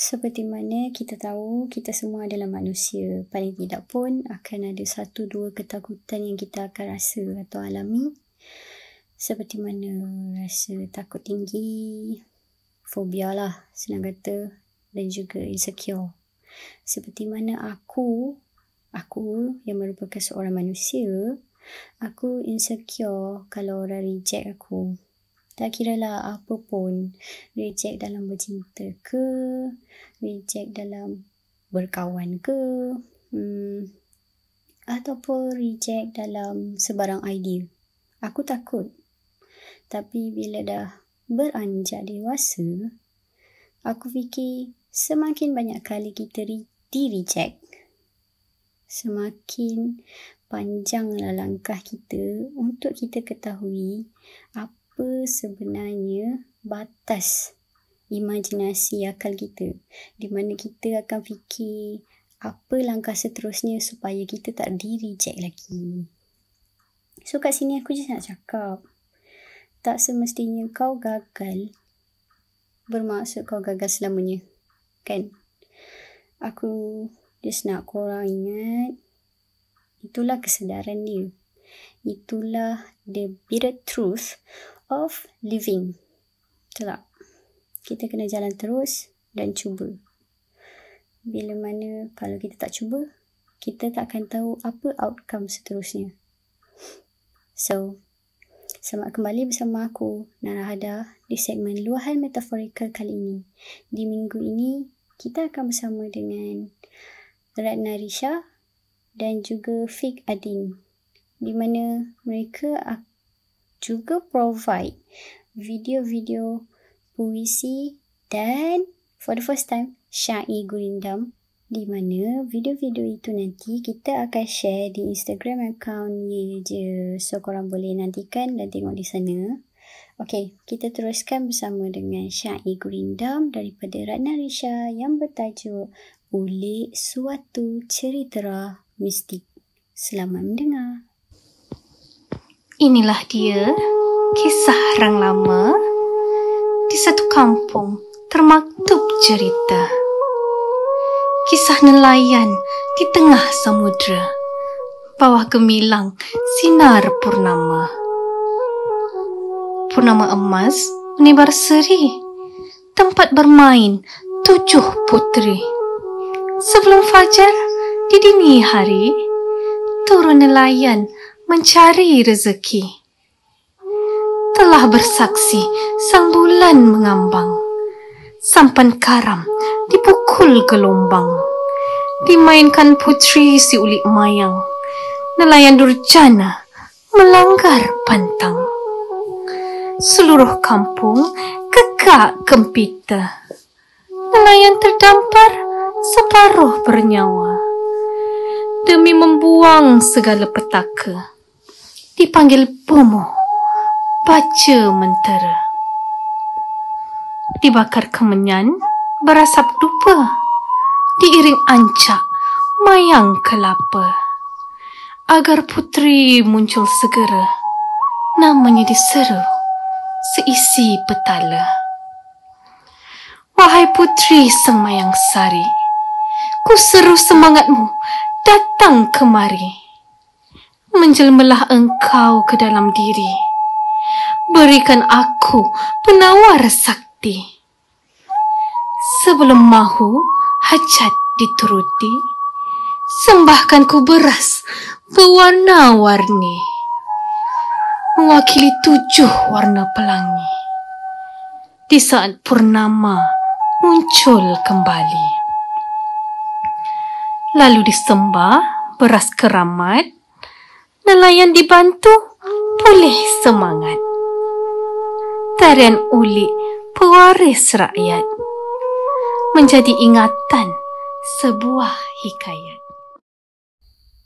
Seperti mana kita tahu, kita semua adalah manusia. Paling tidak pun akan ada satu dua ketakutan yang kita akan rasa atau alami. Seperti mana rasa takut tinggi, fobia lah senang kata dan juga insecure. Seperti mana aku, aku yang merupakan seorang manusia, aku insecure kalau orang reject aku. Tak kira lah apa pun. Reject dalam bercinta ke, reject dalam berkawan ke, hmm, ataupun reject dalam sebarang idea. Aku takut. Tapi bila dah beranjak dewasa, aku fikir semakin banyak kali kita di-reject, semakin panjanglah langkah kita untuk kita ketahui apa apa sebenarnya batas imajinasi akal kita di mana kita akan fikir apa langkah seterusnya supaya kita tak di reject lagi. So kat sini aku just nak cakap tak semestinya kau gagal bermaksud kau gagal selamanya. Kan? Aku just nak korang ingat itulah kesedaran dia. Itulah the bitter truth of living. Betul tak? Kita kena jalan terus dan cuba. Bila mana kalau kita tak cuba, kita tak akan tahu apa outcome seterusnya. So, selamat kembali bersama aku, Nara Hada, di segmen Luahan Metaforikal kali ini. Di minggu ini, kita akan bersama dengan Ratna Risha dan juga Fik Adin. Di mana mereka akan juga provide video-video puisi dan for the first time syair gurindam di mana video-video itu nanti kita akan share di Instagram account ye je so korang boleh nantikan dan tengok di sana Okay, kita teruskan bersama dengan syair gurindam daripada Ratna Risha yang bertajuk Ulik Suatu Cerita Mistik. Selamat mendengar. Inilah dia kisah orang lama di satu kampung termaktub cerita. Kisah nelayan di tengah samudra bawah gemilang sinar purnama. Purnama emas menebar seri tempat bermain tujuh putri. Sebelum fajar di dini hari turun nelayan mencari rezeki. Telah bersaksi sang bulan mengambang. Sampan karam dipukul gelombang. Dimainkan putri si ulik mayang. Nelayan durjana melanggar pantang. Seluruh kampung kekak kempita. Nelayan terdampar separuh bernyawa. Demi membuang segala petaka dipanggil Pomo, baca mentera. Dibakar kemenyan, berasap dupa, diiring ancak, mayang kelapa. Agar putri muncul segera, namanya diseru, seisi petala. Wahai putri semayang sari, ku seru semangatmu datang kemari menjelmelah engkau ke dalam diri. Berikan aku penawar sakti. Sebelum mahu hajat dituruti, sembahkan ku beras berwarna-warni. Mewakili tujuh warna pelangi. Di saat purnama muncul kembali. Lalu disembah beras keramat nelayan dibantu pulih semangat. Tarian uli pewaris rakyat menjadi ingatan sebuah hikayat.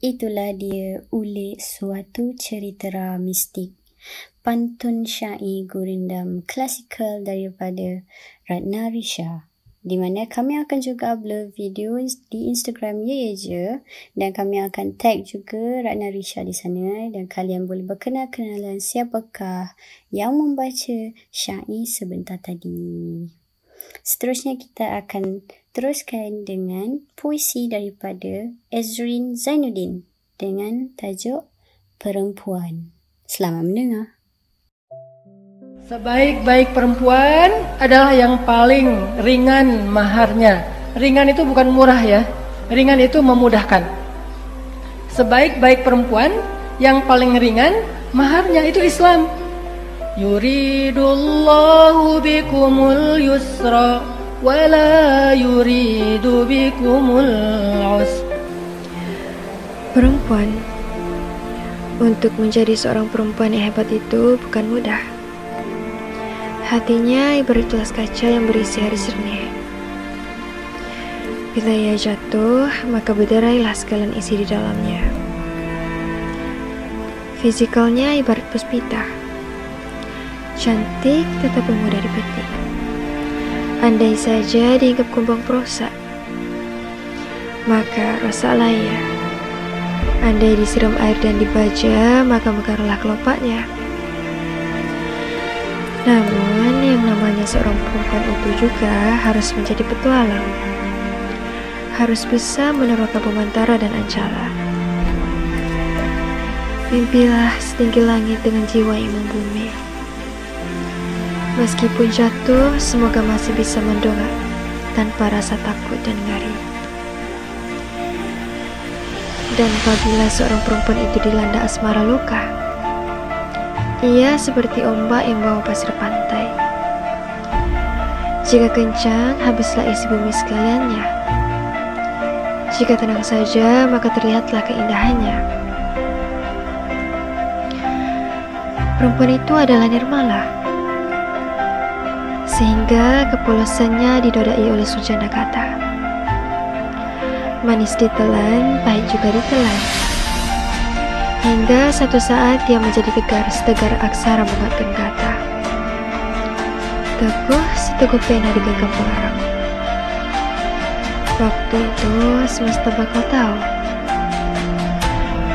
Itulah dia uli suatu cerita mistik. Pantun syair gurindam klasikal daripada Ratna Risha di mana kami akan juga upload video di Instagram Ye Ye Je dan kami akan tag juga Ratna Risha di sana dan kalian boleh berkenal-kenalan siapakah yang membaca syair sebentar tadi. Seterusnya kita akan teruskan dengan puisi daripada Ezrin Zainuddin dengan tajuk Perempuan. Selamat mendengar. Sebaik-baik perempuan adalah yang paling ringan maharnya. Ringan itu bukan murah ya. Ringan itu memudahkan. Sebaik-baik perempuan yang paling ringan maharnya itu Islam. Yuridullahu bikumul yusra wala yuridu bikumul. Perempuan untuk menjadi seorang perempuan yang hebat itu bukan mudah. Hatinya ibarat gelas kaca yang berisi air jernih. Bila ia jatuh, maka berderailah sekalian isi di dalamnya. Fisikalnya ibarat puspita. Cantik tetapi mudah dipetik. Andai saja diinggap kumbang prosa, maka rasalah ia. Andai disiram air dan dibaja, maka mekarlah kelopaknya. Namun, yang namanya seorang perempuan itu juga harus menjadi petualang. Harus bisa meneroka pemantara dan ancala. Mimpilah setinggi langit dengan jiwa yang membumi. Meskipun jatuh, semoga masih bisa mendongak tanpa rasa takut dan ngari. Dan apabila seorang perempuan itu dilanda asmara luka, ia seperti ombak yang bawa pasir pantai. Jika kencang, habislah isi bumi sekaliannya. Jika tenang saja, maka terlihatlah keindahannya. Perempuan itu adalah Nirmala. Sehingga kepolosannya didodai oleh Sujana kata. Manis ditelan, pahit juga ditelan. Hingga satu saat dia menjadi tegar setegar aksara menguatkan kata. Teguh seteguh pena digenggam pengarang. Waktu itu semesta bakal tahu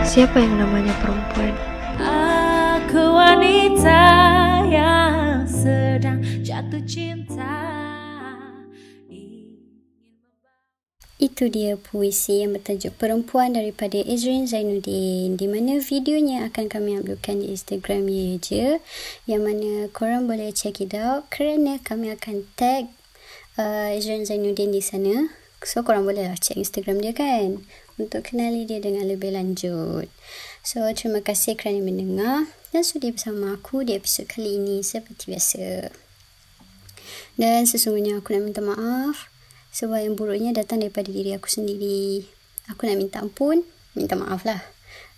siapa yang namanya perempuan. Aku wanita yang sedang jatuh cinta. Itu dia puisi yang bertajuk Perempuan daripada Izrin Zainuddin di mana videonya akan kami uploadkan di Instagram ye je yang mana korang boleh check it out kerana kami akan tag uh, Izrin Zainuddin di sana. So korang boleh lah check Instagram dia kan untuk kenali dia dengan lebih lanjut. So terima kasih kerana mendengar dan sudi bersama aku di episod kali ini seperti biasa. Dan sesungguhnya aku nak minta maaf sebab yang buruknya datang daripada diri aku sendiri. Aku nak minta ampun, minta maaf lah.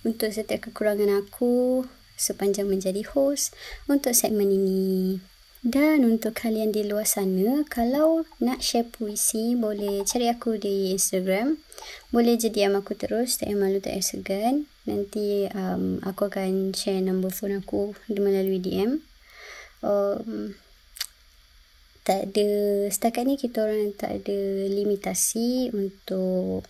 Untuk setiap kekurangan aku sepanjang menjadi host untuk segmen ini. Dan untuk kalian di luar sana, kalau nak share puisi, boleh cari aku di Instagram. Boleh jadi DM aku terus, tak malu tak segan. Nanti um, aku akan share nombor phone aku melalui DM. Um, tak ada setakat ni kita orang tak ada limitasi untuk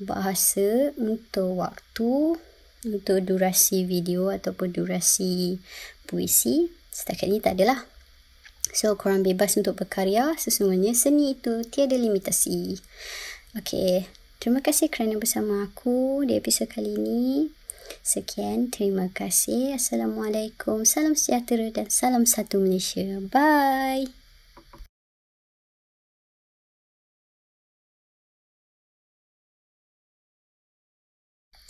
bahasa untuk waktu untuk durasi video ataupun durasi puisi. Setakat ni tak adalah so korang bebas untuk berkarya. Sesungguhnya seni itu tiada limitasi. Okay, terima kasih kerana bersama aku di episod kali ini. Sekian, terima kasih. Assalamualaikum, salam sejahtera dan salam satu Malaysia. Bye.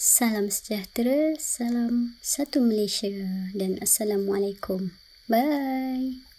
Salam sejahtera, salam satu Malaysia dan Assalamualaikum. Bye.